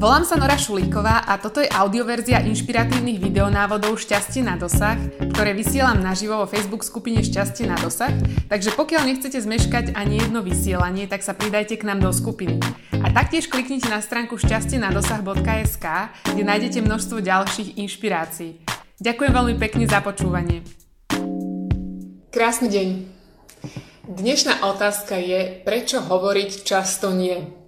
Volám sa Nora Šulíková a toto je audioverzia inšpiratívnych videonávodov Šťastie na dosah, ktoré vysielam naživo vo Facebook skupine Šťastie na dosah, takže pokiaľ nechcete zmeškať ani jedno vysielanie, tak sa pridajte k nám do skupiny. A taktiež kliknite na stránku šťastieNadosah.sk, kde nájdete množstvo ďalších inšpirácií. Ďakujem veľmi pekne za počúvanie. Krásny deň. Dnešná otázka je, prečo hovoriť často nie?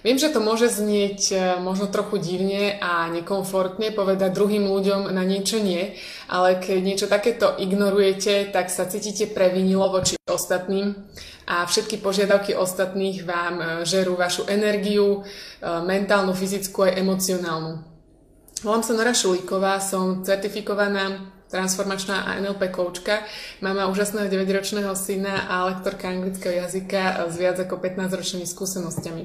Viem, že to môže znieť e, možno trochu divne a nekomfortne povedať druhým ľuďom na niečo nie, ale keď niečo takéto ignorujete, tak sa cítite previnilo voči ostatným a všetky požiadavky ostatných vám e, žerú vašu energiu, e, mentálnu, fyzickú aj emocionálnu. Volám sa Nora Šulíková, som certifikovaná transformačná a NLP koučka. Mama úžasného 9-ročného syna a lektorka anglického jazyka s viac ako 15-ročnými skúsenostiami.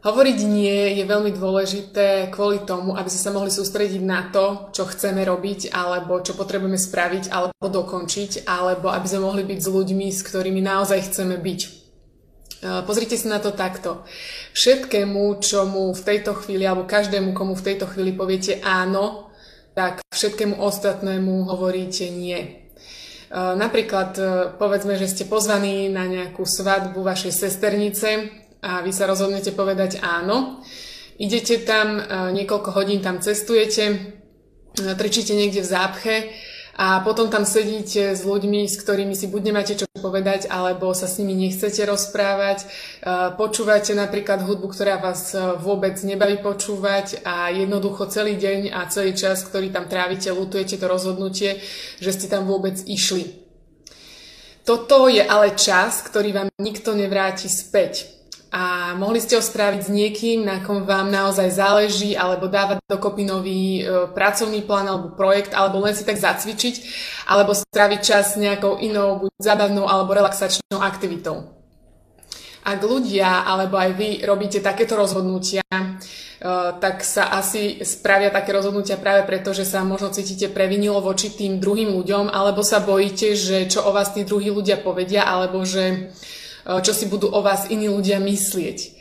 Hovoriť nie je veľmi dôležité kvôli tomu, aby sme sa mohli sústrediť na to, čo chceme robiť, alebo čo potrebujeme spraviť, alebo dokončiť, alebo aby sme mohli byť s ľuďmi, s ktorými naozaj chceme byť. E, pozrite sa na to takto. Všetkému, čomu v tejto chvíli, alebo každému, komu v tejto chvíli poviete áno, tak všetkému ostatnému hovoríte nie. E, napríklad e, povedzme, že ste pozvaní na nejakú svadbu vašej sesternice a vy sa rozhodnete povedať áno. Idete tam, e, niekoľko hodín tam cestujete, e, trčíte niekde v zápche a potom tam sedíte s ľuďmi, s ktorými si buď nemáte čo povedať, alebo sa s nimi nechcete rozprávať. E, počúvate napríklad hudbu, ktorá vás vôbec nebaví počúvať a jednoducho celý deň a celý čas, ktorý tam trávite, lutujete to rozhodnutie, že ste tam vôbec išli. Toto je ale čas, ktorý vám nikto nevráti späť a mohli ste ho spraviť s niekým, na kom vám naozaj záleží, alebo dávať dokopy nový e, pracovný plán alebo projekt, alebo len si tak zacvičiť, alebo straviť čas nejakou inou, buď zabavnou alebo relaxačnou aktivitou. Ak ľudia, alebo aj vy robíte takéto rozhodnutia, e, tak sa asi spravia také rozhodnutia práve preto, že sa možno cítite previnilo voči tým druhým ľuďom, alebo sa bojíte, že čo o vás tí druhí ľudia povedia, alebo že čo si budú o vás iní ľudia myslieť.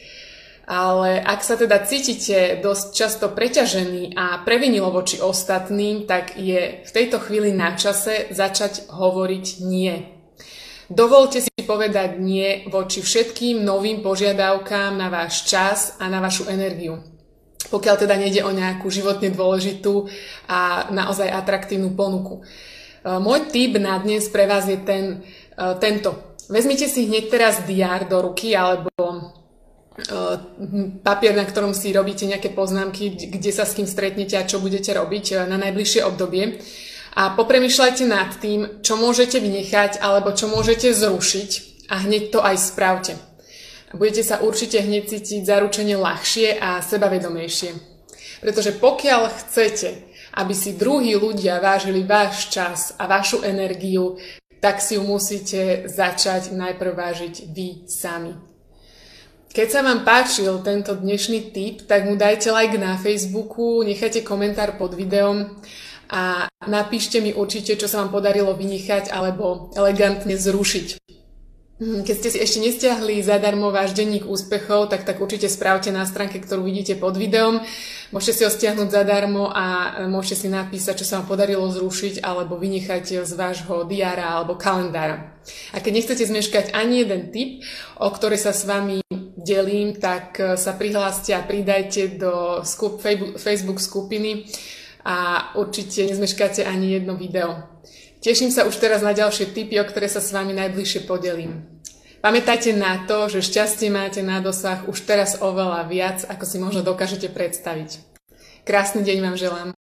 Ale ak sa teda cítite dosť často preťažený a previnilo voči ostatným, tak je v tejto chvíli na čase začať hovoriť nie. Dovolte si povedať nie voči všetkým novým požiadavkám na váš čas a na vašu energiu. Pokiaľ teda nejde o nejakú životne dôležitú a naozaj atraktívnu ponuku. Môj tip na dnes pre vás je ten, tento. Vezmite si hneď teraz diár do ruky alebo uh, papier, na ktorom si robíte nejaké poznámky, kde sa s kým stretnete a čo budete robiť uh, na najbližšie obdobie. A popremýšľajte nad tým, čo môžete vynechať alebo čo môžete zrušiť a hneď to aj spravte. Budete sa určite hneď cítiť zaručene ľahšie a sebavedomejšie. Pretože pokiaľ chcete, aby si druhí ľudia vážili váš čas a vašu energiu, tak si ju musíte začať najprv vážiť vy sami. Keď sa vám páčil tento dnešný tip, tak mu dajte like na Facebooku, nechajte komentár pod videom a napíšte mi určite, čo sa vám podarilo vynechať alebo elegantne zrušiť. Hm, keď ste si ešte nestiahli zadarmo váš denník úspechov, tak tak určite správte na stránke, ktorú vidíte pod videom. Môžete si ho stiahnuť zadarmo a môžete si napísať, čo sa vám podarilo zrušiť alebo vynechať z vášho diára alebo kalendára. A keď nechcete zmeškať ani jeden tip, o ktorý sa s vami delím, tak sa prihláste a pridajte do Facebook skupiny a určite nezmeškáte ani jedno video. Teším sa už teraz na ďalšie tipy, o ktoré sa s vami najbližšie podelím. Pamätajte na to, že šťastie máte na dosah už teraz oveľa viac, ako si možno dokážete predstaviť. Krásny deň vám želám.